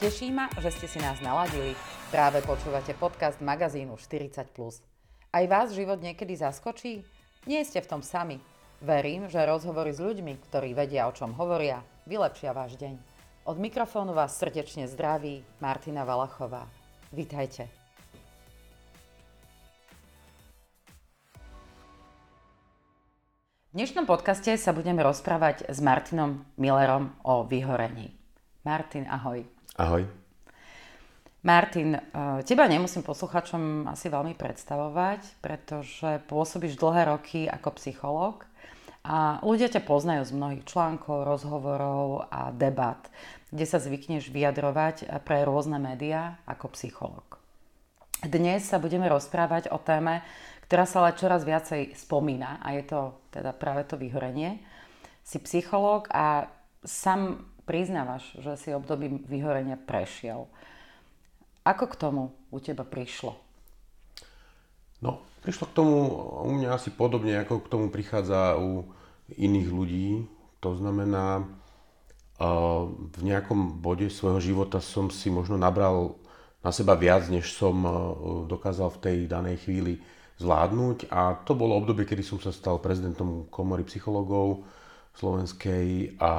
Teší ma, že ste si nás naladili. Práve počúvate podcast magazínu 40+. Aj vás život niekedy zaskočí? Nie ste v tom sami. Verím, že rozhovory s ľuďmi, ktorí vedia, o čom hovoria, vylepšia váš deň. Od mikrofónu vás srdečne zdraví Martina Valachová. Vítajte. V dnešnom podcaste sa budeme rozprávať s Martinom Millerom o vyhorení. Martin, ahoj. Ahoj. Martin, eh, teba nemusím posluchačom asi veľmi predstavovať, pretože pôsobíš dlhé roky ako psychológ a ľudia ťa poznajú z mnohých článkov, rozhovorov a debat, kde sa zvykneš vyjadrovať pre rôzne médiá ako psychológ. Dnes sa budeme rozprávať o téme, ktorá sa ale čoraz viacej spomína a je to teda práve to vyhorenie. Si psychológ a sám priznávaš, že si obdobím vyhorenia prešiel. Ako k tomu u teba prišlo? No, prišlo k tomu u mňa asi podobne, ako k tomu prichádza u iných ľudí. To znamená, v nejakom bode svojho života som si možno nabral na seba viac, než som dokázal v tej danej chvíli zvládnuť. A to bolo obdobie, kedy som sa stal prezidentom komory psychológov slovenskej a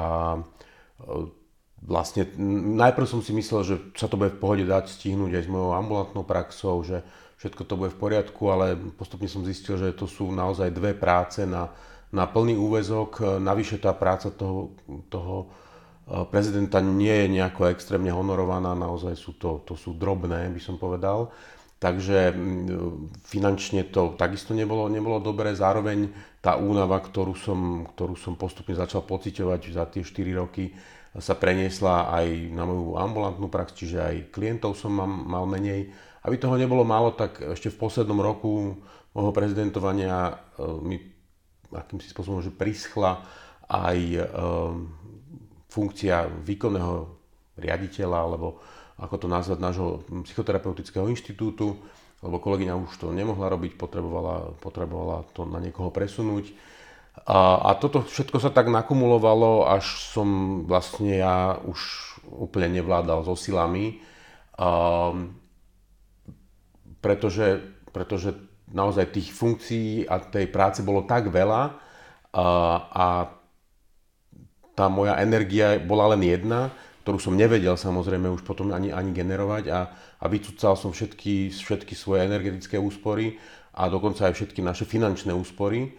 vlastne najprv som si myslel, že sa to bude v pohode dať stihnúť aj s mojou ambulantnou praxou, že všetko to bude v poriadku, ale postupne som zistil, že to sú naozaj dve práce na, na plný úvezok. Navyše tá práca toho, toho e, prezidenta nie je nejako extrémne honorovaná, naozaj sú to, to sú drobné, by som povedal. Takže finančne to takisto nebolo, nebolo dobré. Zároveň tá únava, ktorú som, ktorú som postupne začal pociťovať za tie 4 roky, sa preniesla aj na moju ambulantnú prax, čiže aj klientov som mal, mal menej. Aby toho nebolo málo, tak ešte v poslednom roku môjho prezidentovania e, mi akýmsi spôsobom, že prischla aj e, funkcia výkonného riaditeľa, alebo ako to nazvať, nášho psychoterapeutického inštitútu, lebo kolegyňa už to nemohla robiť, potrebovala, potrebovala to na niekoho presunúť. A, a toto všetko sa tak nakumulovalo, až som vlastne ja už úplne nevládal so silami, a, pretože, pretože naozaj tých funkcií a tej práce bolo tak veľa a, a tá moja energia bola len jedna, ktorú som nevedel samozrejme už potom ani, ani generovať a, a vycúcal som všetky, všetky svoje energetické úspory a dokonca aj všetky naše finančné úspory.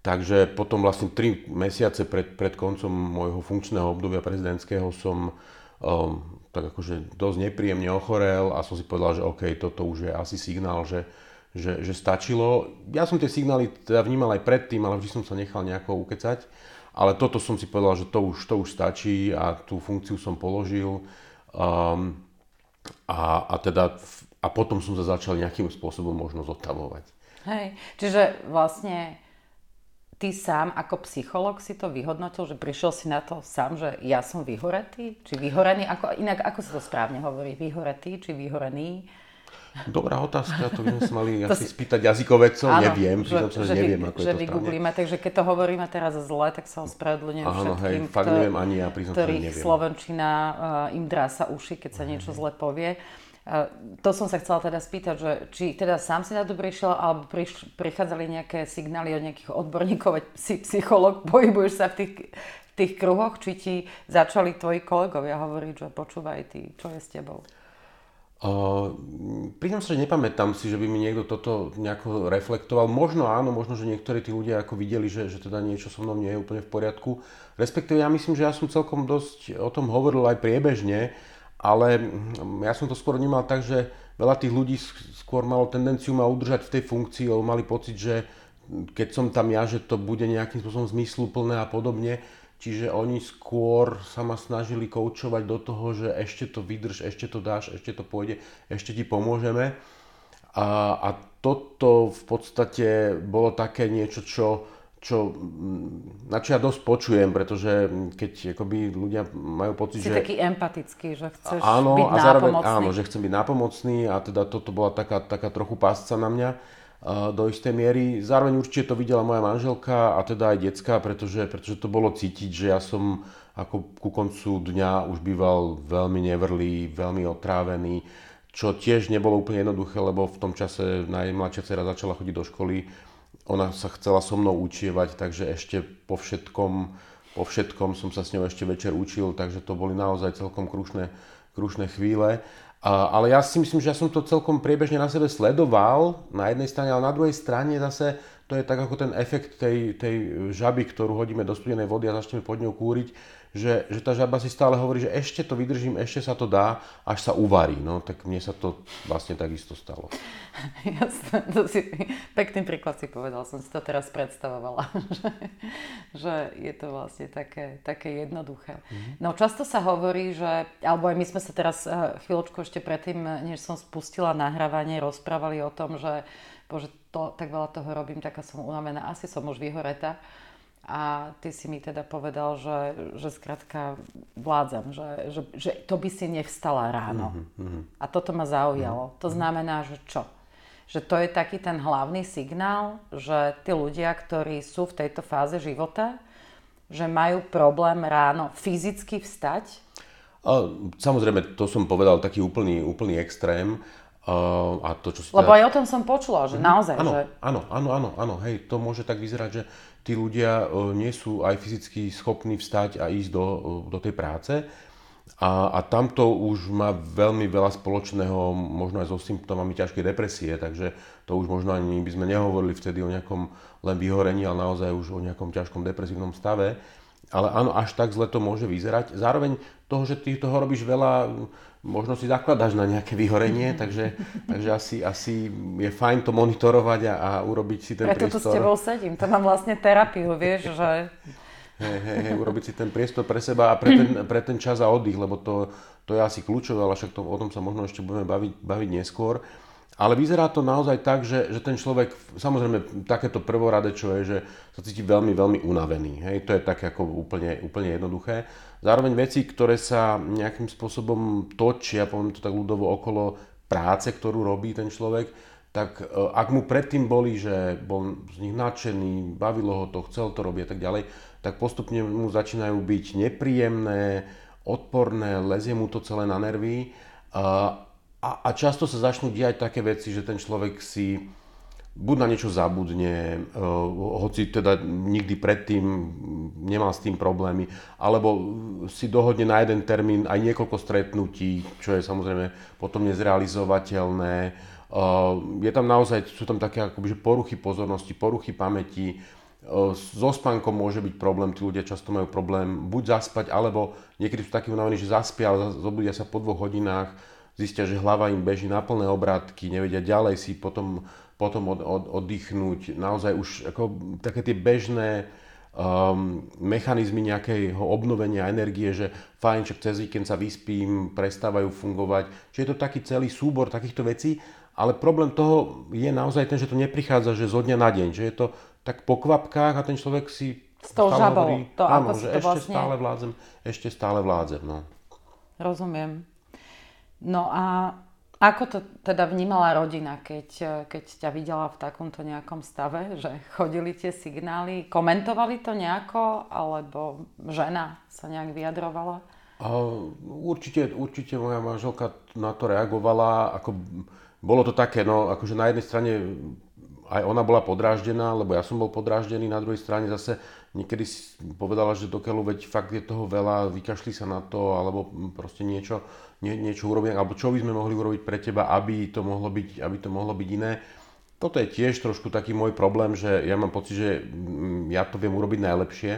Takže potom vlastne 3 mesiace pred, pred koncom môjho funkčného obdobia prezidentského som um, tak akože dosť nepríjemne ochorel a som si povedal, že OK, toto už je asi signál, že, že, že stačilo. Ja som tie signály teda vnímal aj predtým, ale vždy som sa nechal nejako ukecať. Ale toto som si povedal, že to už, to už stačí a tú funkciu som položil. Um, a, a, teda, a potom som sa začal nejakým spôsobom možno zotavovať. Hej, čiže vlastne ty sám ako psycholog si to vyhodnotil, že prišiel si na to sám, že ja som vyhoretý? Či vyhorený? Ako, inak ako sa to správne hovorí? Vyhoretý či vyhorený? Dobrá otázka, to by sme sa mali asi si... spýtať jazykovecov, áno, neviem, že, sa, že neviem, ako že je to vygooglíme, takže keď to hovoríme teraz zle, tak sa ospravedlňujem všetkým, hej, fakt neviem, ani ja, priznam, ktorých slovenčina uh, im drása uši, keď sa niečo zle povie. Uh, to som sa chcela teda spýtať, že či teda sám si na to prišiel, alebo priš, prichádzali nejaké signály od nejakých odborníkov, veď si psycholog, pohybuješ sa v tých, tých kruhoch, či ti začali tvoji kolegovia hovoriť, že počúvaj ty, čo je s tebou? Uh, priznám sa, že nepamätám si, že by mi niekto toto nejako reflektoval. Možno áno, možno, že niektorí tí ľudia ako videli, že, že teda niečo so mnou nie je úplne v poriadku. Respektíve ja myslím, že ja som celkom dosť o tom hovoril aj priebežne, ale ja som to skôr vnímal tak, že veľa tých ľudí skôr malo tendenciu ma udržať v tej funkcii, lebo mali pocit, že keď som tam ja, že to bude nejakým spôsobom zmysluplné a podobne. Čiže oni skôr sa ma snažili koučovať do toho, že ešte to vydrž, ešte to dáš, ešte to pôjde, ešte ti pomôžeme. A, a toto v podstate bolo také niečo, čo, čo, na čo ja dosť počujem, pretože keď akoby ľudia majú pocit, si že... taký empatický, že chceš áno, byť a zároveň, Áno, že chcem byť nápomocný a teda toto bola taká, taká trochu pásca na mňa. Do istej miery. Zároveň určite to videla moja manželka a teda aj decka, pretože, pretože to bolo cítiť, že ja som ako ku koncu dňa už býval veľmi nevrlý, veľmi otrávený, čo tiež nebolo úplne jednoduché, lebo v tom čase najmladšia dcera začala chodiť do školy. Ona sa chcela so mnou učievať, takže ešte po všetkom, po všetkom som sa s ňou ešte večer učil, takže to boli naozaj celkom krušné, krušné chvíle. Ale ja si myslím, že ja som to celkom priebežne na sebe sledoval na jednej strane, ale na druhej strane zase to je tak ako ten efekt tej, tej žaby, ktorú hodíme do studenej vody a začneme pod ňou kúriť, že, že tá žaba si stále hovorí, že ešte to vydržím, ešte sa to dá, až sa uvarí. No tak mne sa to vlastne takisto stalo. Jasné, to si pekný príklad si povedal, som si to teraz predstavovala, že, že je to vlastne také, také jednoduché. Mm-hmm. No často sa hovorí, že, alebo aj my sme sa teraz eh, chvíľočku ešte predtým, než som spustila nahrávanie, rozprávali o tom, že bože, to, tak veľa toho robím, taká som unavená, asi som už vyhoretá. A ty si mi teda povedal, že, že skrátka vládzam, že, že, že to by si nevstala ráno. Mm-hmm. A toto ma zaujalo. Mm-hmm. To znamená, že čo? že to je taký ten hlavný signál, že tí ľudia, ktorí sú v tejto fáze života, že majú problém ráno fyzicky vstať? Samozrejme, to som povedal taký úplný, úplný extrém. A to, čo si Lebo teda... aj o tom som počula, že mhm. naozaj. Áno, že... áno, áno, áno, áno, hej, to môže tak vyzerať, že tí ľudia nie sú aj fyzicky schopní vstať a ísť do, do tej práce. A, a tamto už má veľmi veľa spoločného, možno aj so symptómami ťažkej depresie, takže to už možno ani by sme nehovorili vtedy o nejakom len vyhorení, ale naozaj už o nejakom ťažkom depresívnom stave. Ale áno, až tak zle to môže vyzerať. Zároveň toho, že ty toho robíš veľa, možno si zakladáš na nejaké vyhorenie, takže, takže asi, asi je fajn to monitorovať a, a urobiť si ten Preto priestor. Preto tu s tebou sedím, to mám vlastne terapiu, vieš, že hej, hej, hej, urobiť si ten priestor pre seba a pre ten, pre ten čas a oddych, lebo to, to je asi kľúčové, ale však to, o tom sa možno ešte budeme baviť, baviť neskôr. Ale vyzerá to naozaj tak, že, že ten človek, samozrejme takéto prvorade, čo je, že sa cíti veľmi, veľmi unavený. Hej? To je také ako úplne, úplne jednoduché. Zároveň veci, ktoré sa nejakým spôsobom točia, poviem to tak ľudovo, okolo práce, ktorú robí ten človek, tak e, ak mu predtým boli, že bol z nich nadšený, bavilo ho to, chcel to robiť a tak ďalej, tak postupne mu začínajú byť nepríjemné, odporné, lezie mu to celé na nervy a, a, a často sa začnú diať také veci, že ten človek si buď na niečo zabudne, uh, hoci teda nikdy predtým nemal s tým problémy, alebo si dohodne na jeden termín aj niekoľko stretnutí, čo je samozrejme potom nezrealizovateľné. Uh, je tam naozaj, sú tam také akoby, poruchy pozornosti, poruchy pamäti, so spánkom môže byť problém, tí ľudia často majú problém buď zaspať, alebo niekedy sú takí unavení, že zaspia, ale zobudia sa po dvoch hodinách, zistia, že hlava im beží na plné obrátky, nevedia ďalej si potom, potom od, od, oddychnúť. Naozaj už ako také tie bežné um, mechanizmy nejakého obnovenia energie, že fajn, že cez víkend sa vyspím, prestávajú fungovať. Čiže je to taký celý súbor takýchto vecí, ale problém toho je naozaj ten, že to neprichádza že zo dňa na deň, že je to tak po kvapkách a ten človek si s tou žabou, hovorí, to áno, že to ešte vlastne... stále vládzem, ešte stále vládzem. No. Rozumiem. No a ako to teda vnímala rodina, keď, keď ťa videla v takomto nejakom stave, že chodili tie signály, komentovali to nejako, alebo žena sa nejak vyjadrovala? určite, určite moja manželka na to reagovala, ako bolo to také, no akože na jednej strane aj ona bola podráždená, lebo ja som bol podráždený, na druhej strane zase niekedy povedala, že dokeľu, veď fakt je toho veľa, vykašli sa na to, alebo proste niečo, nie, niečo urobiť, alebo čo by sme mohli urobiť pre teba, aby to mohlo byť, aby to mohlo byť iné. Toto je tiež trošku taký môj problém, že ja mám pocit, že mm, ja to viem urobiť najlepšie,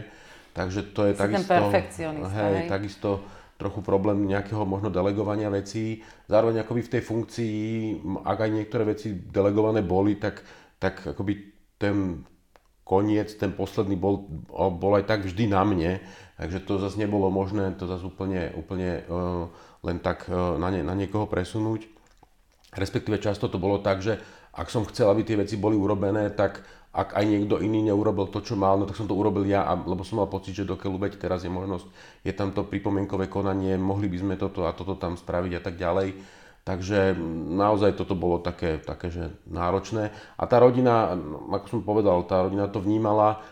takže to je si takisto... Hej, hej. takisto trochu problém nejakého možno delegovania vecí. Zároveň akoby v tej funkcii, ak aj niektoré veci delegované boli, tak tak akoby ten koniec, ten posledný bol, bol aj tak vždy na mne, takže to zase nebolo možné to zase úplne, úplne uh, len tak uh, na, ne, na niekoho presunúť. Respektíve často to bolo tak, že ak som chcel, aby tie veci boli urobené, tak ak aj niekto iný neurobil to, čo mal, no tak som to urobil ja, a, lebo som mal pocit, že dokeľu veď teraz je možnosť, je tam to pripomienkové konanie, mohli by sme toto a toto tam spraviť a tak ďalej Takže naozaj toto bolo také, také že náročné. A tá rodina, ako som povedal, tá rodina to vnímala,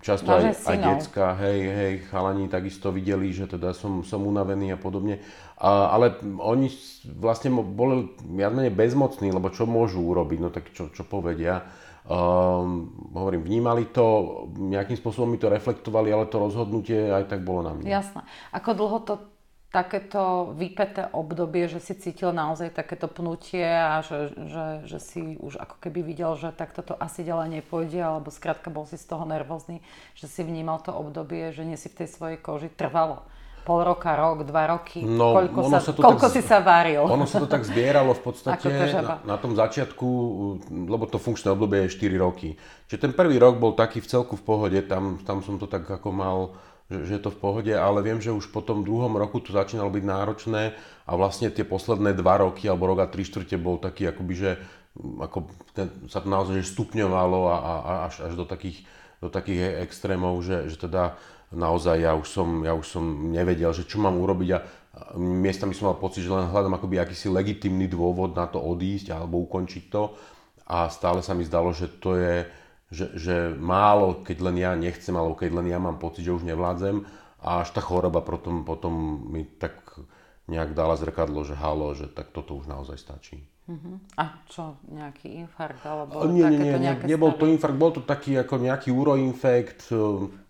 často aj, aj decka, hej, hej, chalani takisto videli, že teda som, som unavený a podobne. A, ale oni vlastne boli viac menej bezmocní, lebo čo môžu urobiť, no tak čo, čo povedia. Um, hovorím, vnímali to, nejakým spôsobom mi to reflektovali, ale to rozhodnutie aj tak bolo na mne. Jasné. Ako dlho to takéto vypeté obdobie, že si cítil naozaj takéto pnutie a že, že, že si už ako keby videl, že takto to asi ďalej nepôjde, alebo skrátka bol si z toho nervózny, že si vnímal to obdobie, že nie si v tej svojej koži trvalo pol roka, rok, dva roky? No, koľko sa, sa koľko tak, si sa varil? Ono sa to tak zbieralo v podstate na, na tom začiatku, lebo to funkčné obdobie je 4 roky. Čiže ten prvý rok bol taký v celku v pohode, tam, tam som to tak ako mal, že, je to v pohode, ale viem, že už po tom druhom roku to začínalo byť náročné a vlastne tie posledné dva roky alebo rok a tri štvrte bol taký akoby, že ako ten, sa to naozaj že a, a, a až, až do takých, do takých extrémov, že, že teda naozaj ja už som, ja už som nevedel, že čo mám urobiť a miestami som mal pocit, že len hľadám akoby akýsi legitimný dôvod na to odísť alebo ukončiť to a stále sa mi zdalo, že to je, že, že málo, keď len ja nechcem alebo keď len ja mám pocit, že už nevládzem a až tá choroba potom, potom mi tak nejak dala zrkadlo, že halo, že tak toto už naozaj stačí. Uh-huh. A čo, nejaký infarkt alebo nie, nie, nie, nejaké nebol stavy? to infarkt, bol to taký ako nejaký uroinfekt,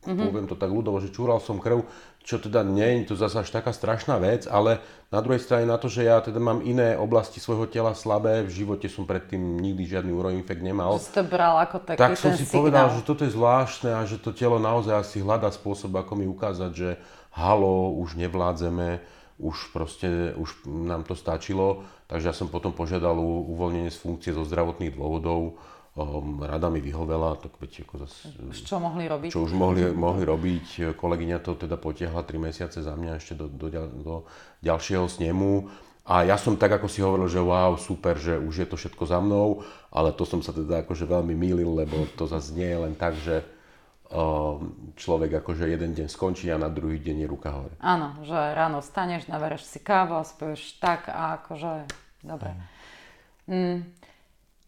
uh-huh. poviem to tak ľudovo, že čúral som krv, čo teda nie je to zase až taká strašná vec, ale na druhej strane na to, že ja teda mám iné oblasti svojho tela slabé, v živote som predtým nikdy žiadny uroinfekt nemal. Že to bral ako taký Tak som si signál. povedal, že toto je zvláštne a že to telo naozaj asi hľadá spôsob, ako mi ukázať, že halo, už nevládzeme, už proste, už nám to stačilo, takže ja som potom požiadal uvoľnenie z funkcie zo zdravotných dôvodov, um, rada mi vyhovela, tak veď ako zase... Čo mohli robiť? Čo už mohli, mohli robiť, kolegyňa to teda potiahla 3 mesiace za mňa ešte do, do, do ďalšieho snemu. A ja som tak ako si hovoril, že wow, super, že už je to všetko za mnou, ale to som sa teda akože veľmi mýlil, lebo to zase nie je len tak, že Ehm, človek akože jeden deň skončí a na druhý deň je ruka hore. Áno, že ráno staneš, navereš si kávu a spojíš tak a akože, dobre. Mm.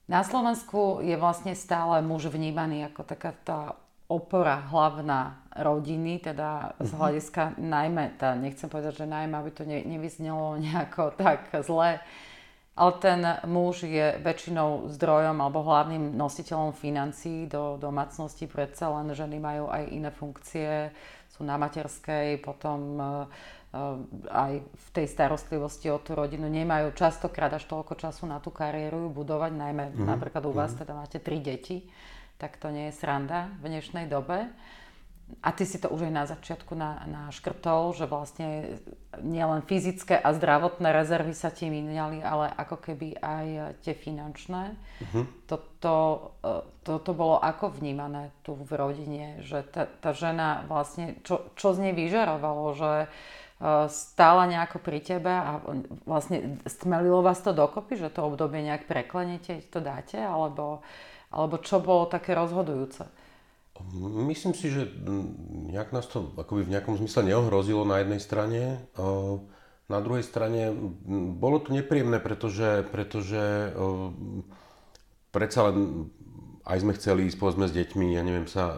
Na Slovensku je vlastne stále muž vnímaný ako taká tá opora hlavná rodiny, teda z mhm. hľadiska najmä, tá, nechcem povedať, že najmä, aby to ne, nevyznelo nejako tak zle, ale ten muž je väčšinou zdrojom alebo hlavným nositeľom financií do domácnosti. Predsa len ženy majú aj iné funkcie, sú na materskej, potom e, e, aj v tej starostlivosti o tú rodinu nemajú častokrát až toľko času na tú kariéru budovať, najmä mm-hmm. napríklad u vás mm-hmm. teda máte tri deti, tak to nie je sranda v dnešnej dobe a ty si to už aj na začiatku na, naškrtol, že vlastne nielen fyzické a zdravotné rezervy sa ti minali, ale ako keby aj tie finančné. Uh-huh. Toto, e, toto bolo ako vnímané tu v rodine, že tá, tá žena vlastne, čo, čo z nej vyžarovalo, že e, stála nejako pri tebe a vlastne stmelilo vás to dokopy, že to obdobie nejak preklenete, to dáte, alebo, alebo čo bolo také rozhodujúce? Myslím si, že nejak nás to akoby v nejakom zmysle neohrozilo na jednej strane. Na druhej strane bolo to nepríjemné, pretože, pretože predsa len aj sme chceli ísť povedzme s deťmi, ja neviem sa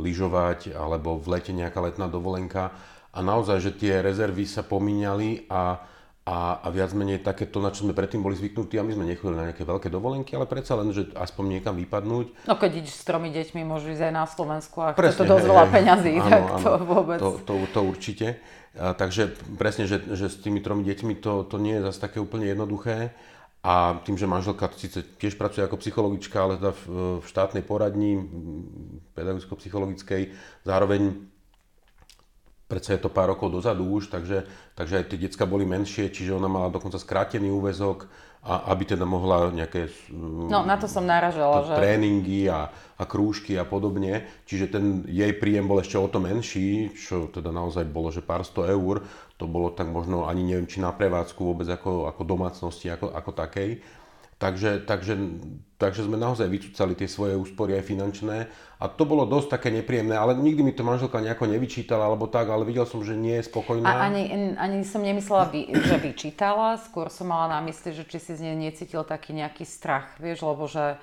lyžovať alebo v lete nejaká letná dovolenka a naozaj, že tie rezervy sa pomíňali a a, a viac menej takéto, na čo sme predtým boli zvyknutí a my sme nechodili na nejaké veľké dovolenky, ale predsa len, že aspoň niekam vypadnúť. No keď ideš s tromi deťmi, môžu ísť aj na Slovensku a presne, to dosť veľa peňazí, áno, tak áno, to vôbec. To, to, to určite. A, takže presne, že, že s tými tromi deťmi to, to nie je zase také úplne jednoduché. A tým, že manželka síce tiež pracuje ako psychologička, ale teda v, v štátnej poradni pedagogicko-psychologickej, zároveň predsa je to pár rokov dozadu už, takže, takže aj tie decka boli menšie, čiže ona mala dokonca skrátený úvezok, a aby teda mohla nejaké no, na to som naražala, že... tréningy a, a krúžky a podobne. Čiže ten jej príjem bol ešte o to menší, čo teda naozaj bolo, že pár sto eur. To bolo tak možno ani neviem, či na prevádzku vôbec ako, ako domácnosti, ako, ako takej. Takže, takže, takže sme naozaj vycúcali tie svoje úspory aj finančné a to bolo dosť také nepríjemné, ale nikdy mi to manželka nejako nevyčítala alebo tak, ale videl som, že nie je spokojná. A ani, ani som nemyslela, že vyčítala, skôr som mala na mysli, že či si z nej necítil taký nejaký strach, vieš, lebo že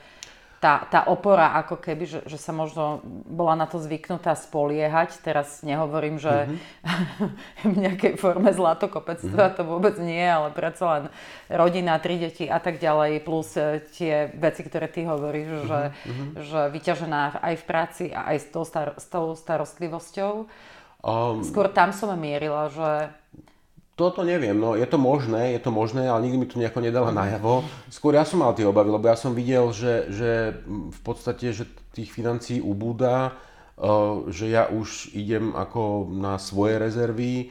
tá, tá opora ako keby, že, že sa možno bola na to zvyknutá spoliehať. Teraz nehovorím, že mm-hmm. v nejakej forme zlatokopectva mm-hmm. to vôbec nie, ale predsa len rodina, tri deti a tak ďalej, plus e, tie veci, ktoré ty hovoríš, mm-hmm. že, mhm. že vyťažená aj v práci a aj s tou, star- s tou starostlivosťou. Um, Skôr tam som mierila, že toto neviem, no je to možné, je to možné, ale nikdy mi to nejako nedala najavo. Skôr ja som mal tie obavy, lebo ja som videl, že, že v podstate, že tých financií ubúda, uh, že ja už idem ako na svoje rezervy,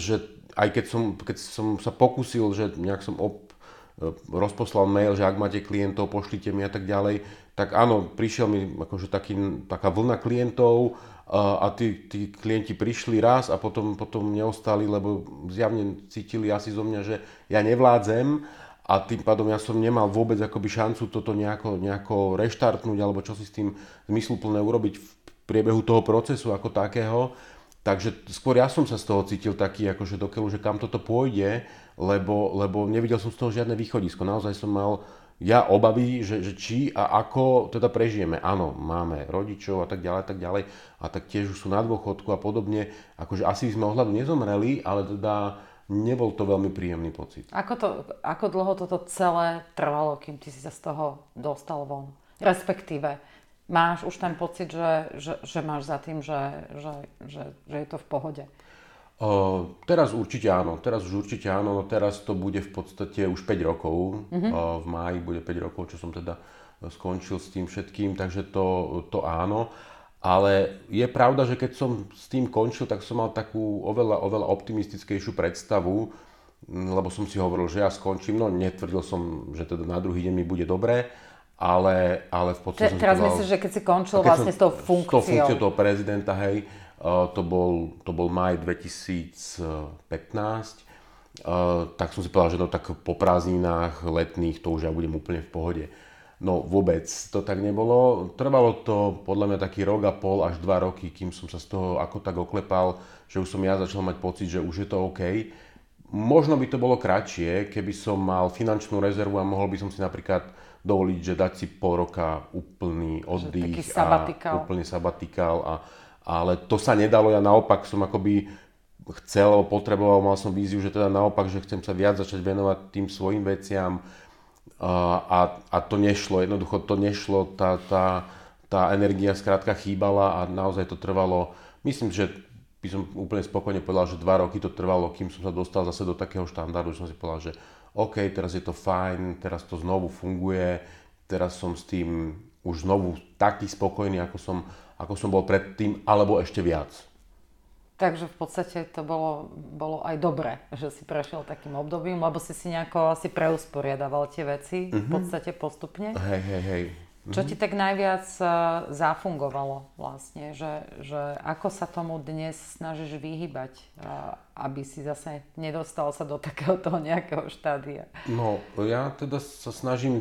že aj keď som, keď som sa pokusil, že nejak som op, uh, rozposlal mail, že ak máte klientov, pošlite mi a tak ďalej, tak áno, prišiel mi akože taký, taká vlna klientov, a tí, tí klienti prišli raz a potom, potom neostali, lebo zjavne cítili asi zo mňa, že ja nevládzem a tým pádom ja som nemal vôbec akoby šancu toto nejako, nejako reštartnúť alebo čo si s tým zmysluplné urobiť v priebehu toho procesu ako takého. Takže skôr ja som sa z toho cítil taký, akože dokeľu, že kam toto pôjde, lebo, lebo nevidel som z toho žiadne východisko. Naozaj som mal ja obavy, že, že či a ako teda prežijeme. Áno, máme rodičov a tak ďalej, tak ďalej a tak tiež sú na dôchodku a podobne. Akože asi sme ohľadu nezomreli, ale teda nebol to veľmi príjemný pocit. Ako, to, ako dlho toto celé trvalo, kým ty si sa z toho dostal von? Respektíve, máš už ten pocit, že, že, že máš za tým, že, že, že, že je to v pohode? Uh, teraz určite áno, teraz už určite áno, no teraz to bude v podstate už 5 rokov, uh-huh. uh, v máji bude 5 rokov, čo som teda skončil s tým všetkým, takže to, to áno. Ale je pravda, že keď som s tým končil, tak som mal takú oveľa, oveľa optimistickejšiu predstavu, lebo som si hovoril, že ja skončím, no netvrdil som, že teda na druhý deň mi bude dobré, ale, ale v podstate... Teraz myslíš, že keď si končil vlastne s tou funkciou? S tou funkciou toho prezidenta, hej, to bol, to bol maj 2015, tak som si povedal, že no tak po prázdninách letných to už ja budem úplne v pohode. No vôbec to tak nebolo. Trvalo to podľa mňa taký rok a pol až dva roky, kým som sa z toho ako tak oklepal, že už som ja začal mať pocit, že už je to OK. Možno by to bolo kratšie, keby som mal finančnú rezervu a mohol by som si napríklad dovoliť, že dať si pol roka úplný oddych a úplný sabatikál a, ale to sa nedalo, ja naopak som akoby chcel alebo potreboval, mal som víziu, že teda naopak, že chcem sa viac začať venovať tým svojim veciam. A, a to nešlo, jednoducho to nešlo, tá, tá, tá energia skrátka chýbala a naozaj to trvalo, myslím, že by som úplne spokojne povedal, že dva roky to trvalo, kým som sa dostal zase do takého štandardu, že som si povedal, že OK, teraz je to fajn, teraz to znovu funguje, teraz som s tým už znovu taký spokojný, ako som, ako som bol predtým, alebo ešte viac. Takže v podstate to bolo, bolo aj dobre, že si prešiel takým obdobím, lebo si si nejako asi preusporiadaval tie veci uh-huh. v mhm. podstate postupne. Hej, hej, hej. Čo ti tak najviac uh, zafungovalo vlastne, že, že ako sa tomu dnes snažíš vyhybať, uh, aby si zase nedostal sa do takého toho nejakého štádia? No, ja teda sa snažím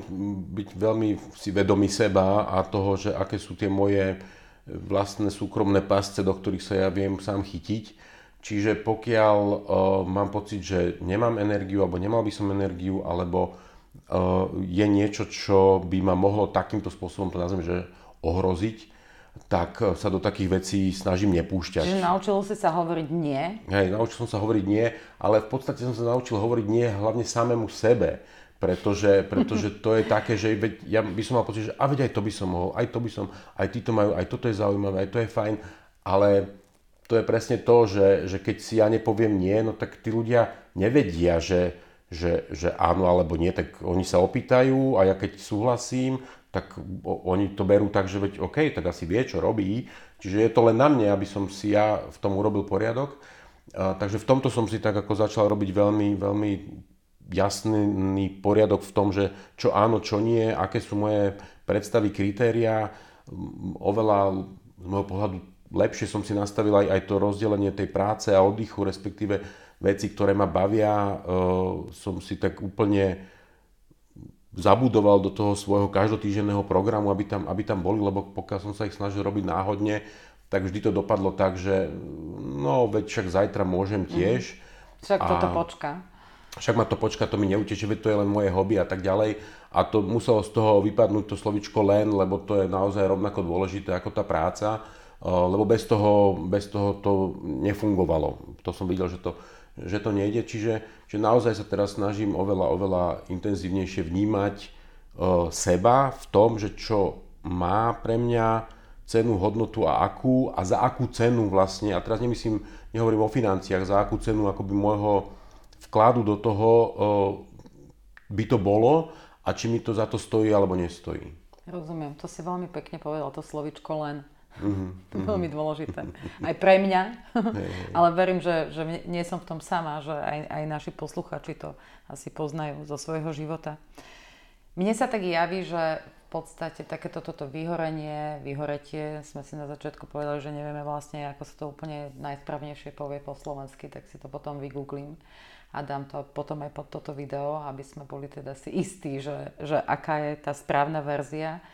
byť veľmi si vedomý seba a toho, že aké sú tie moje vlastné súkromné pasce, do ktorých sa ja viem sám chytiť. Čiže pokiaľ uh, mám pocit, že nemám energiu, alebo nemal by som energiu, alebo uh, je niečo, čo by ma mohlo takýmto spôsobom, to nazvem, že ohroziť, tak sa do takých vecí snažím nepúšťať. Čiže naučil si sa hovoriť nie? Hej, naučil som sa hovoriť nie, ale v podstate som sa naučil hovoriť nie hlavne samému sebe pretože, pretože to je také, že veď, ja by som mal pocit, že a veď aj to by som mohol, aj to by som, aj títo majú, aj toto je zaujímavé, aj to je fajn, ale to je presne to, že, že keď si ja nepoviem nie, no tak tí ľudia nevedia, že, že, že áno alebo nie, tak oni sa opýtajú a ja keď súhlasím, tak oni to berú tak, že veď OK, tak asi vie, čo robí. Čiže je to len na mne, aby som si ja v tom urobil poriadok. A, takže v tomto som si tak ako začal robiť veľmi, veľmi jasný poriadok v tom, že čo áno, čo nie, aké sú moje predstavy, kritéria. Oveľa z môjho pohľadu lepšie som si nastavil aj, aj to rozdelenie tej práce a oddychu, respektíve veci, ktoré ma bavia, uh, som si tak úplne zabudoval do toho svojho každotýždenného programu, aby tam, aby tam boli, lebo pokiaľ som sa ich snažil robiť náhodne, tak vždy to dopadlo tak, že no veď však zajtra môžem tiež. Však a, toto počka. Však ma to počka, to mi neuteče, veď to je len moje hobby a tak ďalej. A to muselo z toho vypadnúť to slovičko len, lebo to je naozaj rovnako dôležité ako tá práca, lebo bez toho, bez toho to nefungovalo. To som videl, že to, že to nejde. Čiže, že naozaj sa teraz snažím oveľa, oveľa intenzívnejšie vnímať uh, seba v tom, že čo má pre mňa cenu, hodnotu a akú a za akú cenu vlastne, a teraz nemyslím, nehovorím o financiách, za akú cenu akoby môjho vkladu do toho by to bolo a či mi to za to stojí alebo nestojí. Rozumiem, to si veľmi pekne povedal, to slovičko len. Mm-hmm. To je veľmi dôležité. Aj pre mňa. Ale verím, že, že nie som v tom sama, že aj, aj naši posluchači to asi poznajú zo svojho života. Mne sa tak javí, že v podstate takéto toto vyhorenie, vyhoretie, sme si na začiatku povedali, že nevieme vlastne, ako sa to úplne najsprávnejšie povie po slovensky, tak si to potom vygooglím a dám to potom aj pod toto video, aby sme boli teda si istí, že, že aká je tá správna verzia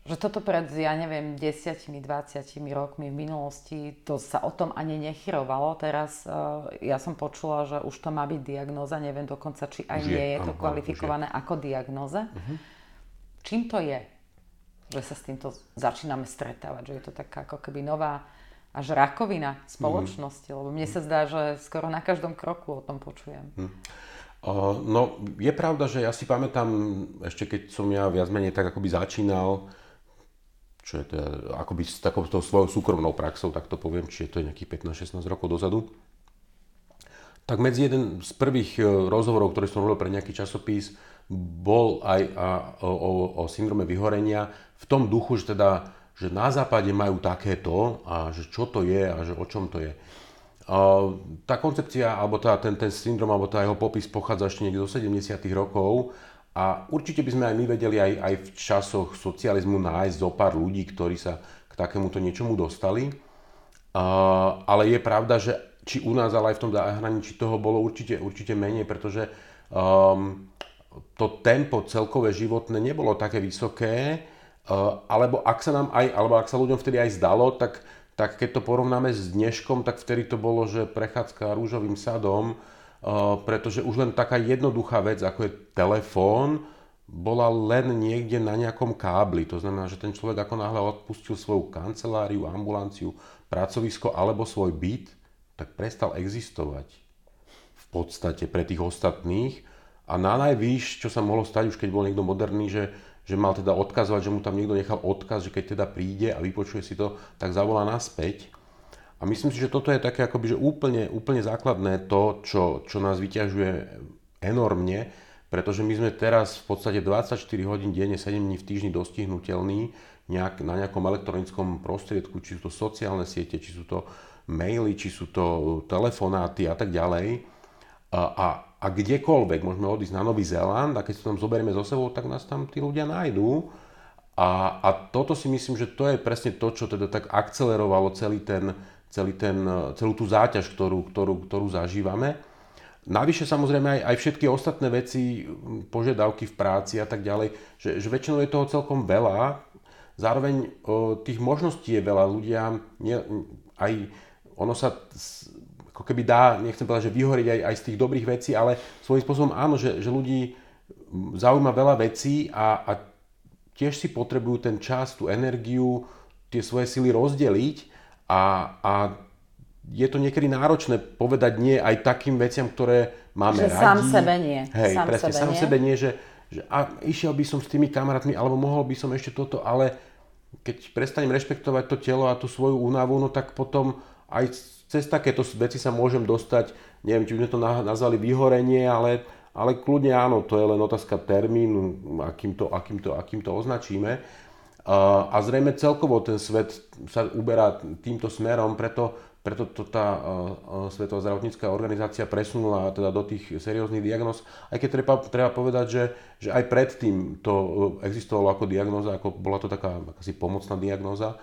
že toto pred, ja neviem, 10-20 rokmi v minulosti, to sa o tom ani nechyrovalo. Teraz uh, ja som počula, že už to má byť diagnóza, neviem dokonca, či aj nie je to kvalifikované ako diagnóza. Uh-huh. Čím to je, že sa s týmto začíname stretávať? Že je to taká ako keby nová až rakovina spoločnosti? Uh-huh. Lebo mne sa zdá, že skoro na každom kroku o tom počujem. Uh-huh. Uh, no, je pravda, že ja si pamätám, ešte keď som ja viac menej tak akoby začínal, čo je teda akoby s takouto svojou súkromnou praxou, tak to poviem, čiže to je nejakých 15-16 rokov dozadu. Tak medzi jeden z prvých e, rozhovorov, ktorý som robil pre nejaký časopis, bol aj a, o, o, o syndrome vyhorenia v tom duchu, že teda že na západe majú takéto a že čo to je a že o čom to je. Tá koncepcia, alebo tá, ten, ten syndrom, alebo tá jeho popis pochádza ešte niekde do 70. rokov a určite by sme aj my vedeli aj, aj v časoch socializmu nájsť zo pár ľudí, ktorí sa k takémuto niečomu dostali. Ale je pravda, že či u nás, ale aj v tom zahraničí toho bolo určite, určite menej, pretože um, to tempo celkové životné nebolo také vysoké, alebo ak sa nám aj, alebo ak sa ľuďom vtedy aj zdalo, tak, tak keď to porovnáme s dneškom, tak vtedy to bolo, že prechádzka rúžovým sadom, pretože už len taká jednoduchá vec, ako je telefón, bola len niekde na nejakom kábli. To znamená, že ten človek ako náhle odpustil svoju kanceláriu, ambulanciu, pracovisko alebo svoj byt, tak prestal existovať v podstate pre tých ostatných. A na najvýš, čo sa mohlo stať, už keď bol niekto moderný, že, že mal teda odkazovať, že mu tam niekto nechal odkaz, že keď teda príde a vypočuje si to, tak zavolá naspäť. A myslím si, že toto je také akoby, že úplne, úplne základné to, čo, čo nás vyťažuje enormne, pretože my sme teraz v podstate 24 hodín denne, 7 dní v týždni dostihnutelní nejak, na nejakom elektronickom prostriedku, či sú to sociálne siete, či sú to maily, či sú to telefonáty a tak ďalej. A, a kdekoľvek môžeme odísť na Nový Zéland a keď to tam zoberieme so sebou, tak nás tam tí ľudia nájdú. A, a toto si myslím, že to je presne to, čo teda tak akcelerovalo celý ten, celý ten, celú tú záťaž, ktorú, ktorú, ktorú zažívame. Navyše samozrejme aj, aj všetky ostatné veci, požiadavky v práci a tak ďalej, že, že väčšinou je toho celkom veľa. Zároveň o, tých možností je veľa. Ľudia, nie, aj ono sa ako keby dá, nechcem povedať, že vyhoriť aj, aj z tých dobrých vecí, ale svojím spôsobom áno, že, že ľudí zaujíma veľa vecí a, a tiež si potrebujú ten čas, tú energiu, tie svoje sily rozdeliť a, a je to niekedy náročné povedať nie aj takým veciam, ktoré máme že radi. sám sebe nie. Hej, sám presne, sebe sám nie. sebe nie, že, že a išiel by som s tými kamarátmi, alebo mohol by som ešte toto, ale keď prestanem rešpektovať to telo a tú svoju únavu, no tak potom aj cez takéto veci sa môžem dostať, neviem, či by sme to nazvali vyhorenie, ale, ale kľudne áno, to je len otázka termínu, akým to, akým to, akým to označíme. A zrejme celkovo ten svet sa uberá týmto smerom, preto, preto to tá Svetová zdravotnícká organizácia presunula teda do tých serióznych diagnóz. Aj keď treba, treba povedať, že, že aj predtým to existovalo ako diagnóza, ako bola to taká akási pomocná diagnóza,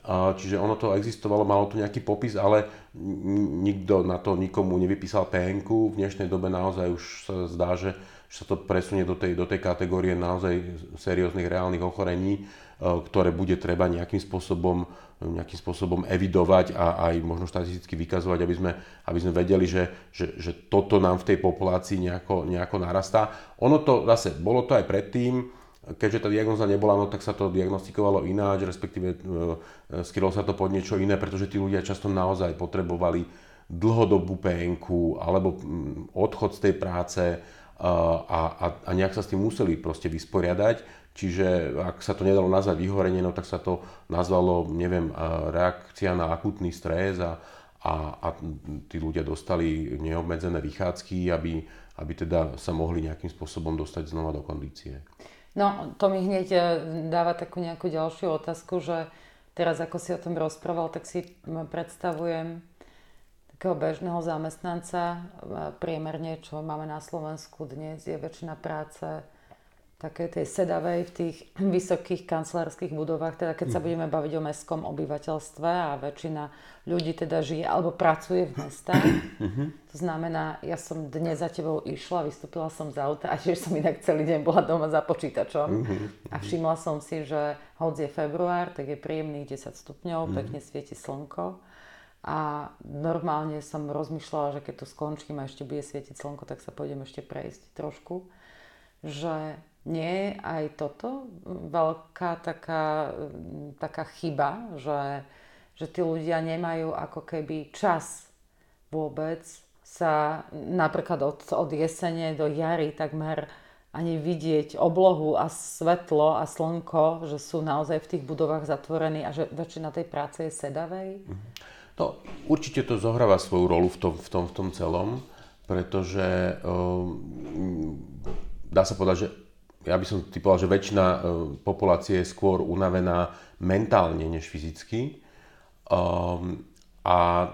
Čiže ono to existovalo, malo to nejaký popis, ale nikto na to nikomu nevypísal PN. V dnešnej dobe naozaj už sa zdá, že, že sa to presunie do tej, do tej kategórie naozaj serióznych reálnych ochorení, ktoré bude treba nejakým spôsobom, nejakým spôsobom evidovať a aj možno štatisticky vykazovať, aby sme, aby sme vedeli, že, že, že toto nám v tej populácii nejako, nejako narastá. Ono to zase, bolo to aj predtým, keďže tá diagnoza nebola, no tak sa to diagnostikovalo ináč, respektíve e, skrylo sa to pod niečo iné, pretože tí ľudia často naozaj potrebovali dlhodobú PNK alebo mm, odchod z tej práce a, a, a nejak sa s tým museli proste vysporiadať Čiže ak sa to nedalo nazvať vyhorenie, no tak sa to nazvalo, neviem, reakcia na akutný stres a, a, a tí ľudia dostali neobmedzené vychádzky, aby, aby teda sa mohli nejakým spôsobom dostať znova do kondície. No, to mi hneď e, dáva takú nejakú ďalšiu otázku, že teraz ako si o tom rozprával, tak si predstavujem takého bežného zamestnanca, e, priemerne, čo máme na Slovensku dnes, je väčšina práce také tej sedavej v tých vysokých kancelárskych budovách, teda keď sa mhm. budeme baviť o mestskom obyvateľstve a väčšina ľudí teda žije alebo pracuje v mestách. Mhm. To znamená, ja som dnes za tebou išla, vystúpila som z auta a tiež som inak celý deň bola doma za počítačom mhm. a všimla som si, že hoď je február, tak je príjemných 10 stupňov, pekne svieti slnko. A normálne som rozmýšľala, že keď tu skončím a ešte bude svietiť slnko, tak sa pôjdem ešte prejsť trošku. Že nie je aj toto veľká taká, taká chyba, že, že tí ľudia nemajú ako keby čas vôbec sa napríklad od, od jesene do jary takmer ani vidieť oblohu a svetlo a slnko, že sú naozaj v tých budovách zatvorení a že väčšina tej práce je sedavej? No, určite to zohráva svoju rolu v tom, v tom, v tom celom, pretože um, dá sa povedať, že ja by som typoval, že väčšina e, populácie je skôr unavená mentálne než fyzicky. Um, a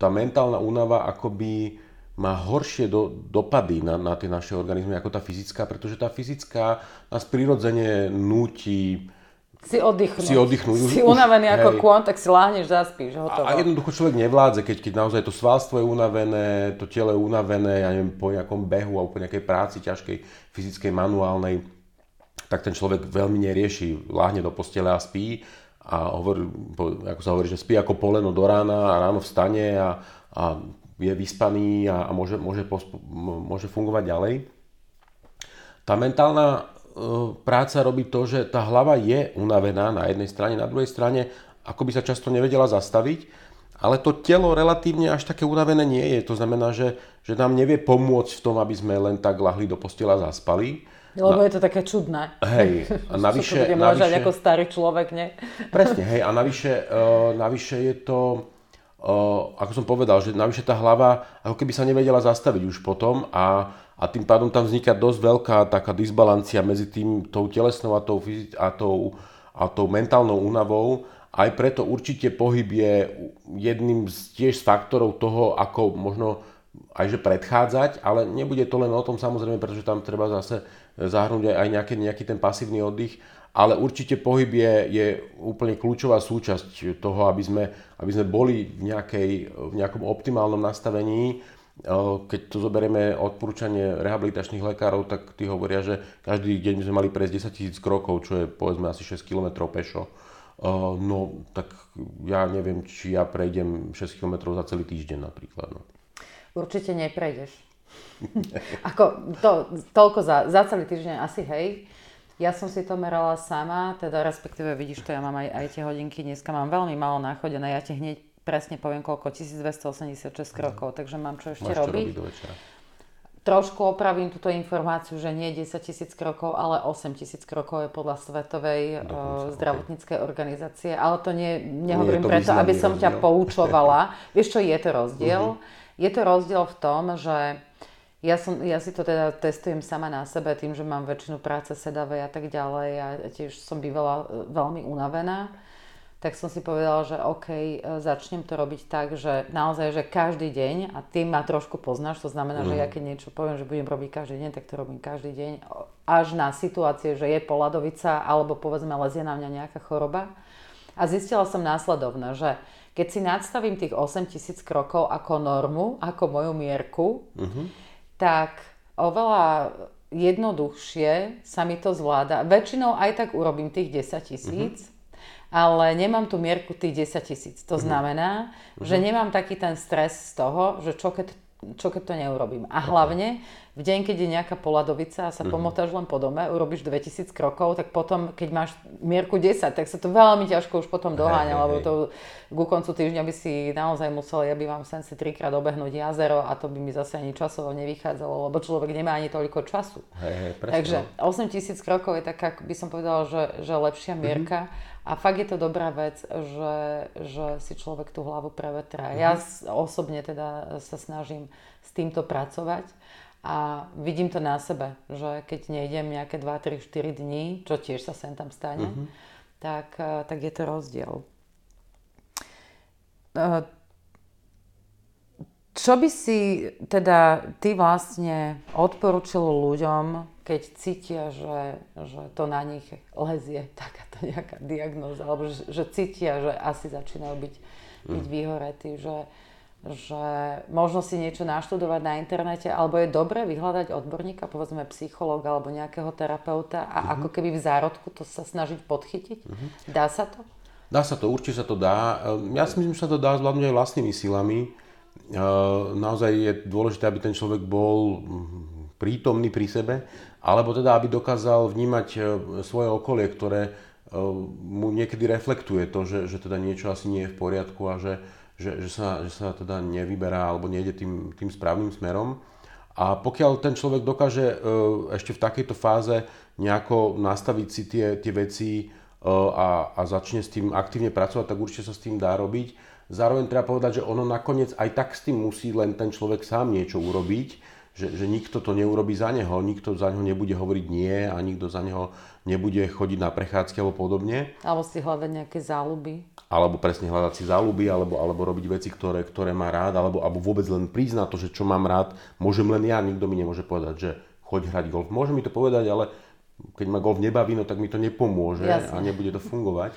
tá mentálna únava akoby má horšie do, dopady na, na tie naše organizmy ako tá fyzická, pretože tá fyzická nás prirodzene núti si oddychnúť. Si oddychnúť. Si unavený hej. ako kôň, tak si láhneš, zaspíš, hotovo. A, a jednoducho človek nevládze, keď, keď naozaj to svalstvo je unavené, to telo je unavené, ja neviem, po nejakom behu alebo po nejakej práci ťažkej, fyzickej, manuálnej, tak ten človek veľmi nerieši, láhne do postele a spí a hovorí, ako sa hovorí, že spí ako poleno do rána a ráno vstane a, a je vyspaný a, a môže, môže, môže fungovať ďalej. Tá mentálna práca robí to, že tá hlava je unavená na jednej strane, na druhej strane ako by sa často nevedela zastaviť, ale to telo relatívne až také unavené nie je. To znamená, že, že nám nevie pomôcť v tom, aby sme len tak lahli do postela a zaspali. Lebo na, je to také čudné. Hej, a navyše... to navyše ako starý človek, nie? Presne, hej, a navyše, uh, navyše je to, uh, ako som povedal, že navyše tá hlava ako keby sa nevedela zastaviť už potom a a tým pádom tam vzniká dosť veľká taká disbalancia medzi tým tou telesnou a tou, a tou, a tou mentálnou únavou. Aj preto určite pohyb je jedným z tiež z faktorov toho, ako možno aj že predchádzať, ale nebude to len o tom samozrejme, pretože tam treba zase zahrnúť aj nejaký, nejaký ten pasívny oddych, ale určite pohyb je, je úplne kľúčová súčasť toho, aby sme, aby sme boli v, nejakej, v nejakom optimálnom nastavení keď to zoberieme odporúčanie rehabilitačných lekárov, tak tí hovoria, že každý deň by sme mali prejsť 10 tisíc krokov, čo je povedzme asi 6 km pešo. No, tak ja neviem, či ja prejdem 6 km za celý týždeň napríklad. No. Určite neprejdeš. Ako to, toľko za, za celý týždeň asi hej. Ja som si to merala sama, teda respektíve vidíš to, ja mám aj, aj tie hodinky, dneska mám veľmi málo nachodené, ja ti hneď presne poviem koľko, 1286 krokov, takže mám čo ešte Máš robiť. Čo robiť Trošku opravím túto informáciu, že nie 10 tisíc krokov, ale 8 tisíc krokov je podľa Svetovej Dokonca, zdravotníckej okay. organizácie. Ale to nie, nehovorím nie preto, aby som rozdiel. ťa poučovala. Vieš čo, je to rozdiel? Uh-huh. Je to rozdiel v tom, že ja, som, ja si to teda testujem sama na sebe tým, že mám väčšinu práce sedavej a tak ďalej a tiež som bývala e, veľmi unavená tak som si povedala, že OK, e, začnem to robiť tak, že naozaj, že každý deň, a ty ma trošku poznáš, to znamená, mm. že ja mhm. keď niečo poviem, že budem robiť každý deň, tak to robím každý deň, až na situácie, že je poladovica, alebo povedzme lezie na mňa nejaká choroba. A zistila som následovne, že keď si nadstavím tých 8 tisíc krokov ako normu, ako moju mierku, mm-hmm. tak oveľa jednoduchšie sa mi to zvláda. Väčšinou aj tak urobím tých 10 tisíc, mm-hmm. Ale nemám tú mierku tých 10 tisíc. To mm-hmm. znamená, mm-hmm. že nemám taký ten stres z toho, že čo keď čo keď to neurobím. A hlavne v deň, keď je nejaká poladovica a sa mm-hmm. pomotáš len po dome, urobíš 2000 krokov, tak potom, keď máš mierku 10, tak sa to veľmi ťažko už potom doháňa, lebo to ku koncu týždňa by si naozaj musel, ja by vám sem si trikrát obehnúť jazero a to by mi zase ani časovo nevychádzalo, lebo človek nemá ani toľko času. Hey, presne. Takže 8000 no. krokov je taká, by som povedala, že, že lepšia mhm. mierka. Mm-hmm. A fakt je to dobrá vec, že, že si človek tú hlavu prevetrá. Mm-hmm. Ja osobne teda sa snažím s týmto pracovať a vidím to na sebe, že keď nejdem nejaké 2, 3, 4 dní, čo tiež sa sem tam stane, mm-hmm. tak, eh, tak je to rozdiel. Čo by si teda ty vlastne odporučil ľuďom, keď cítia, že, že to na nich lezie takáto nejaká diagnóza, alebo že, že cítia, že asi začínajú byť, byť mm. vyhoretí, že, že možno si niečo naštudovať na internete, alebo je dobré vyhľadať odborníka, povedzme psychológa alebo nejakého terapeuta a mm-hmm. ako keby v zárodku to sa snažiť podchytiť? Mm-hmm. Dá sa to? Dá sa to, určite sa to dá. Ja si myslím, že sa to dá zvládnuť aj vlastnými silami. Naozaj je dôležité, aby ten človek bol prítomný pri sebe, alebo teda aby dokázal vnímať e, svoje okolie, ktoré e, mu niekedy reflektuje to, že, že teda niečo asi nie je v poriadku a že, že, že, sa, že sa teda nevyberá alebo nejde tým, tým správnym smerom. A pokiaľ ten človek dokáže e, ešte v takejto fáze nejako nastaviť si tie, tie veci a, a začne s tým aktívne pracovať, tak určite sa s tým dá robiť. Zároveň treba povedať, že ono nakoniec aj tak s tým musí len ten človek sám niečo urobiť, že, že nikto to neurobi za neho, nikto za neho nebude hovoriť nie a nikto za neho nebude chodiť na prechádzky alebo podobne. Alebo si hľadať nejaké záľuby. Alebo presne hľadať si záľuby, alebo, alebo robiť veci, ktoré, ktoré má rád, alebo, alebo vôbec len priznať to, že čo mám rád, môžem len ja, nikto mi nemôže povedať, že choď hrať golf. Môže mi to povedať, ale keď ma golf nebaví, no tak mi to nepomôže Jasne. a nebude to fungovať.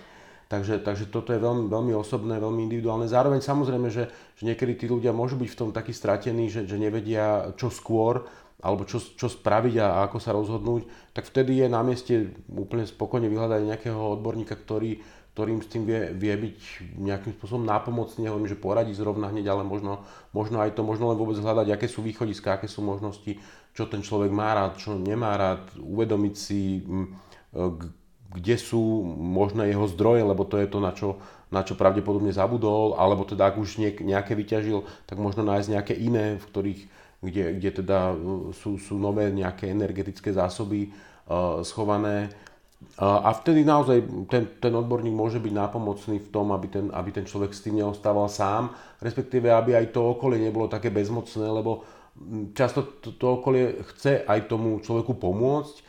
Takže, takže toto je veľmi, veľmi osobné, veľmi individuálne. Zároveň samozrejme, že, že niekedy tí ľudia môžu byť v tom takí stratení, že, že nevedia čo skôr, alebo čo, čo spraviť a, ako sa rozhodnúť, tak vtedy je na mieste úplne spokojne vyhľadať nejakého odborníka, ktorý, ktorým s tým vie, vie byť nejakým spôsobom nápomocný, nehovorím, že poradí zrovna hneď, ale možno, možno aj to, možno len vôbec hľadať, aké sú východiska, aké sú možnosti, čo ten človek má rád, čo nemá rád, uvedomiť si, kde sú možné jeho zdroje, lebo to je to, na čo, na čo pravdepodobne zabudol, alebo teda ak už nejaké vyťažil, tak možno nájsť nejaké iné, v ktorých, kde, kde teda uh, sú, sú nové nejaké energetické zásoby uh, schované. Uh, a vtedy naozaj ten, ten odborník môže byť nápomocný v tom, aby ten, aby ten človek s tým neostával sám, respektíve aby aj to okolie nebolo také bezmocné, lebo často to, to okolie chce aj tomu človeku pomôcť,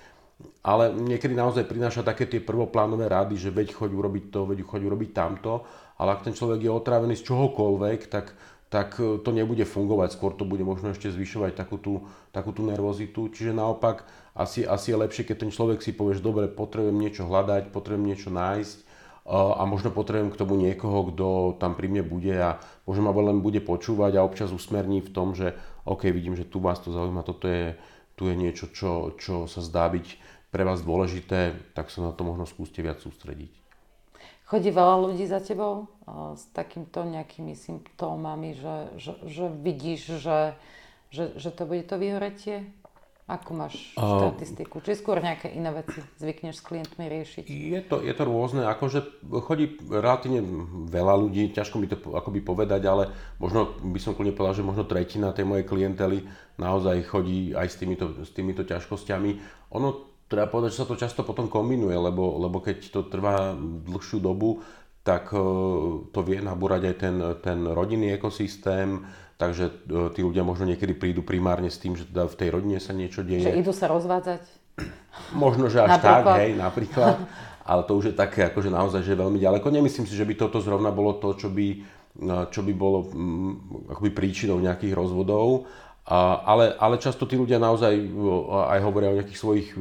ale niekedy naozaj prináša také tie prvoplánové rady, že veď choď urobiť to, veď choď urobiť tamto, ale ak ten človek je otrávený z čohokoľvek, tak, tak e, to nebude fungovať, skôr to bude možno ešte zvyšovať takú tú, takú tú nervozitu, čiže naopak asi, asi je lepšie, keď ten človek si povie, že dobre, potrebujem niečo hľadať, potrebujem niečo nájsť, e, a možno potrebujem k tomu niekoho, kto tam pri mne bude a možno ma len bude počúvať a občas usmerní v tom, že OK, vidím, že tu vás to zaujíma, toto je, tu je niečo, čo, čo sa zdá byť pre vás dôležité, tak sa na to možno skúste viac sústrediť. Chodí veľa ľudí za tebou s takýmto nejakými symptómami, že, že, že vidíš, že, že, že to bude to vyhoretie? Ako máš štatistiku? Či skôr nejaké iné veci zvykneš s klientmi riešiť? Je to, je to rôzne, akože chodí relatívne veľa ľudí, ťažko mi to akoby povedať, ale možno by som kľudne povedal, že možno tretina tej mojej klientely naozaj chodí aj s týmito, s týmito ťažkosťami. Ono treba povedať, že sa to často potom kombinuje, lebo, lebo keď to trvá dlhšiu dobu, tak e, to vie nabúrať aj ten, ten rodinný ekosystém, Takže e, tí ľudia možno niekedy prídu primárne s tým, že teda v tej rodine sa niečo deje. Že idú sa rozvádzať? Možno, že až napríklad. tak, hej, napríklad. Ale to už je také akože naozaj, že veľmi ďaleko. Nemyslím si, že by toto zrovna bolo to, čo by, e, čo by bolo mm, akoby príčinou nejakých rozvodov. Ale, ale často tí ľudia naozaj e, aj hovoria o nejakých svojich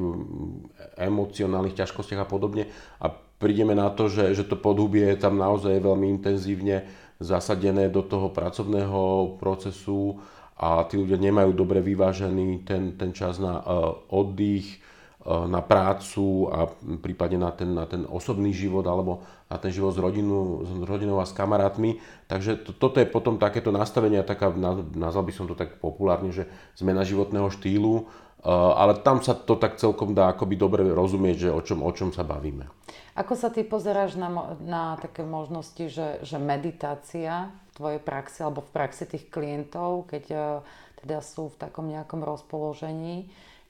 emocionálnych ťažkostiach a podobne. A prídeme na to, že, že to podhubie tam naozaj veľmi intenzívne zasadené do toho pracovného procesu a tí ľudia nemajú dobre vyvážený ten, ten čas na uh, oddych, na prácu a prípadne na ten, na ten osobný život alebo na ten život s, rodinu, s rodinou a s kamarátmi. Takže to, toto je potom takéto nastavenie, taká, nazval by som to tak populárne, že zmena životného štýlu, uh, ale tam sa to tak celkom dá akoby dobre rozumieť, že o čom, o čom sa bavíme. Ako sa ty pozeráš na, na také možnosti, že, že meditácia v tvojej praxi alebo v praxi tých klientov, keď uh, teda sú v takom nejakom rozpoložení,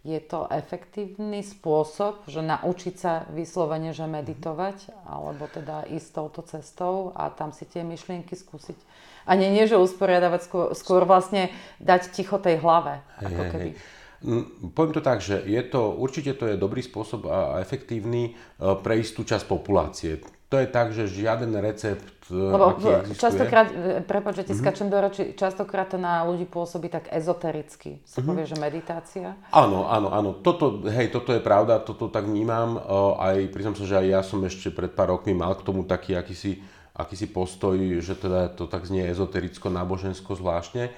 je to efektívny spôsob, že naučiť sa vyslovene, že meditovať, alebo teda ísť touto cestou a tam si tie myšlienky skúsiť. A nie, nie že usporiadavať, skôr, skôr vlastne dať ticho tej hlave. Ako keby. Hey. Mm, poviem to tak, že je to, určite to je dobrý spôsob a efektívny e, pre istú časť populácie. To je tak, že žiaden recept, e, Lebo aký existuje... častokrát, e, prepáč, že ti mm-hmm. skačem do roči, častokrát to na ľudí pôsobí tak ezotericky. Sa mm-hmm. povie, že meditácia. Áno, áno, áno. Toto, hej, toto je pravda, toto tak vnímam. Aj priznám sa, že aj ja som ešte pred pár rokmi mal k tomu taký akýsi, akýsi postoj, že teda to tak znie ezotericko, nábožensko zvláštne.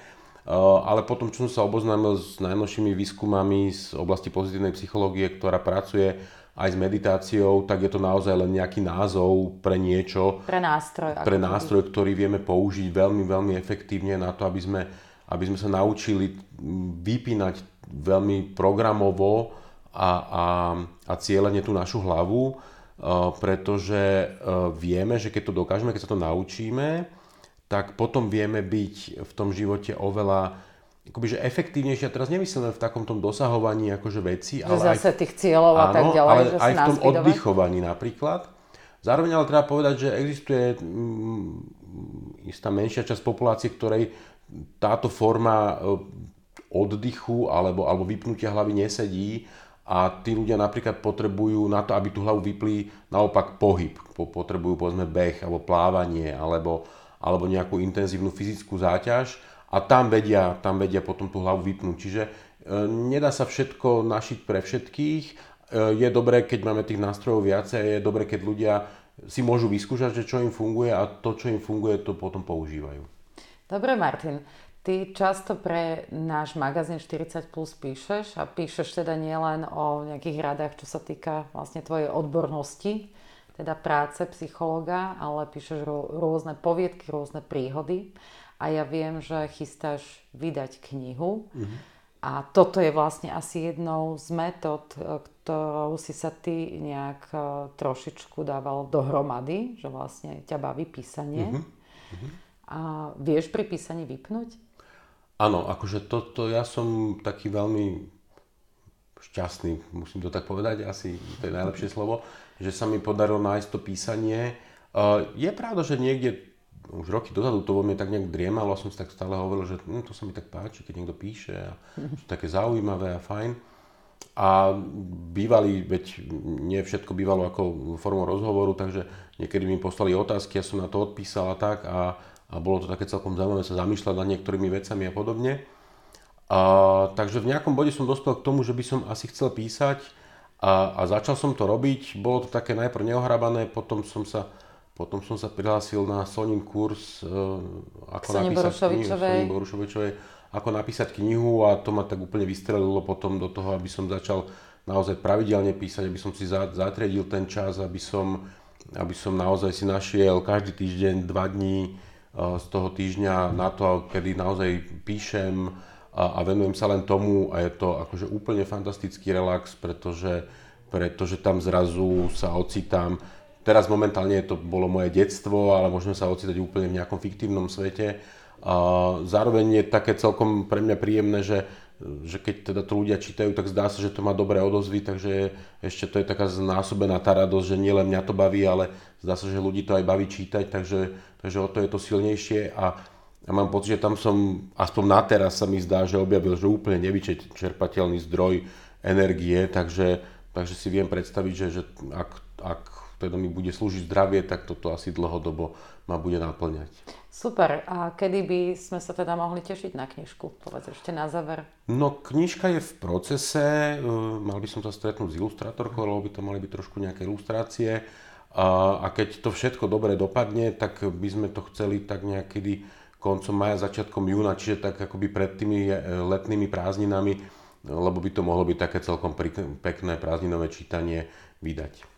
Ale potom, čo som sa oboznámil s najnovšími výskumami z oblasti pozitívnej psychológie, ktorá pracuje aj s meditáciou, tak je to naozaj len nejaký názov pre niečo. Pre nástroj. Pre nástroj, ktorý vieme použiť veľmi, veľmi efektívne na to, aby sme, aby sme sa naučili vypínať veľmi programovo a, a, a cieľene tú našu hlavu, eh, pretože eh, vieme, že keď to dokážeme, keď sa to naučíme, tak potom vieme byť v tom živote oveľa akoby, že efektívnejšie, a teraz nemyslíme v takom tom dosahovaní akože veci, ale zase aj, tých cieľov a áno, tak ďalej, ale že aj v tom oddychovaní napríklad. Zároveň ale treba povedať, že existuje mm, istá menšia časť populácie, ktorej táto forma e, oddychu alebo, alebo vypnutia hlavy nesedí a tí ľudia napríklad potrebujú na to, aby tú hlavu vypli, naopak pohyb. Potrebujú povedzme beh alebo plávanie alebo, alebo nejakú intenzívnu fyzickú záťaž a tam vedia, tam vedia potom tú hlavu vypnúť. Čiže e, nedá sa všetko našiť pre všetkých. E, je dobré, keď máme tých nástrojov viacej, je dobré, keď ľudia si môžu vyskúšať, že čo im funguje a to, čo im funguje, to potom používajú. Dobre, Martin. Ty často pre náš magazín 40 Plus píšeš a píšeš teda nielen o nejakých radách, čo sa týka vlastne tvojej odbornosti, teda práce psychologa, ale píšeš rôzne poviedky, rôzne príhody. A ja viem, že chystáš vydať knihu. Mm-hmm. A toto je vlastne asi jednou z metód, e, ktorou si sa ty nejak e, trošičku dával dohromady, že vlastne ťa baví písanie. Mm-hmm. A vieš pri písaní vypnúť? Áno, akože toto ja som taký veľmi šťastný, musím to tak povedať, asi to je najlepšie slovo, že sa mi podarilo nájsť to písanie. Je pravda, že niekde už roky dozadu to vo mne tak nejak driemalo a som si tak stále hovoril, že hm, to sa mi tak páči, keď niekto píše a to také zaujímavé a fajn. A bývali, veď nie všetko bývalo ako formou rozhovoru, takže niekedy mi poslali otázky, ja som na to odpísal a tak a, a bolo to také celkom zaujímavé sa zamýšľať nad niektorými vecami a podobne. A, takže v nejakom bode som dospel k tomu, že by som asi chcel písať a, a začal som to robiť, bolo to také najprv neohrabané, potom som sa, potom som sa prihlásil na Sonin kurz, uh, ako Sonin napísať Borušovičovej. knihu, Borušovičovej, ako napísať knihu a to ma tak úplne vystrelilo potom do toho, aby som začal naozaj pravidelne písať, aby som si zatriedil ten čas, aby som, aby som naozaj si našiel každý týždeň dva dní uh, z toho týždňa na to, kedy naozaj píšem, a, a venujem sa len tomu a je to akože úplne fantastický relax, pretože, pretože tam zrazu sa ocitám. Teraz momentálne to bolo moje detstvo, ale môžeme sa ocitať úplne v nejakom fiktívnom svete. A zároveň je také celkom pre mňa príjemné, že, že keď teda to ľudia čítajú, tak zdá sa, že to má dobré odozvy, takže ešte to je taká znásobená tá radosť, že nielen mňa to baví, ale zdá sa, že ľudí to aj baví čítať, takže, takže o to je to silnejšie a ja mám pocit, že tam som, aspoň na teraz sa mi zdá, že objavil, že úplne nevyčerpateľný zdroj energie, takže, takže si viem predstaviť, že, že ak, ak teda mi bude slúžiť zdravie, tak toto asi dlhodobo ma bude naplňať. Super. A kedy by sme sa teda mohli tešiť na knižku? Povedz ešte na záver. No, knižka je v procese. E, mal by som sa stretnúť s ilustrátorkou, lebo by to mali byť trošku nejaké ilustrácie. A, a keď to všetko dobre dopadne, tak by sme to chceli tak niekedy koncom maja, začiatkom júna, čiže tak akoby pred tými letnými prázdninami, lebo by to mohlo byť také celkom pekné prázdninové čítanie vydať.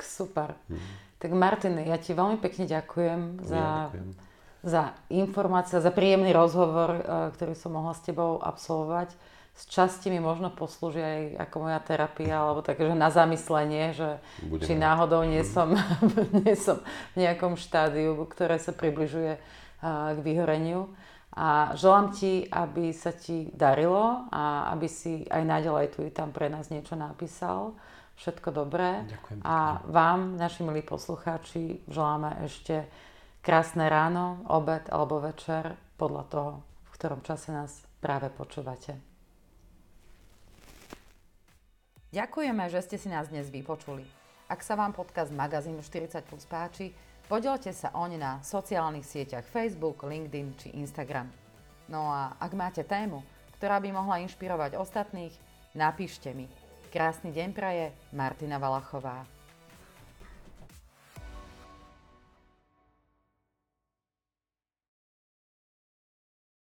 Super. Hmm. Tak Martin, ja ti veľmi pekne ďakujem za, ja ďakujem. za informácie, za príjemný rozhovor, ktorý som mohla s tebou absolvovať z časti mi možno poslúži aj ako moja terapia, alebo také, že na zamyslenie, že Budem či náhodou nie mhm. som, nie som v nejakom štádiu, ktoré sa približuje k vyhoreniu. A želám ti, aby sa ti darilo a aby si aj naďalej tu i tam pre nás niečo napísal. Všetko dobré. Ďakujem. A vám, naši milí poslucháči, želáme ešte krásne ráno, obed alebo večer podľa toho, v ktorom čase nás práve počúvate. Ďakujeme, že ste si nás dnes vypočuli. Ak sa vám podcast magazínu 40 Plus páči, podielte sa oň na sociálnych sieťach Facebook, LinkedIn či Instagram. No a ak máte tému, ktorá by mohla inšpirovať ostatných, napíšte mi. Krásny deň praje Martina Valachová.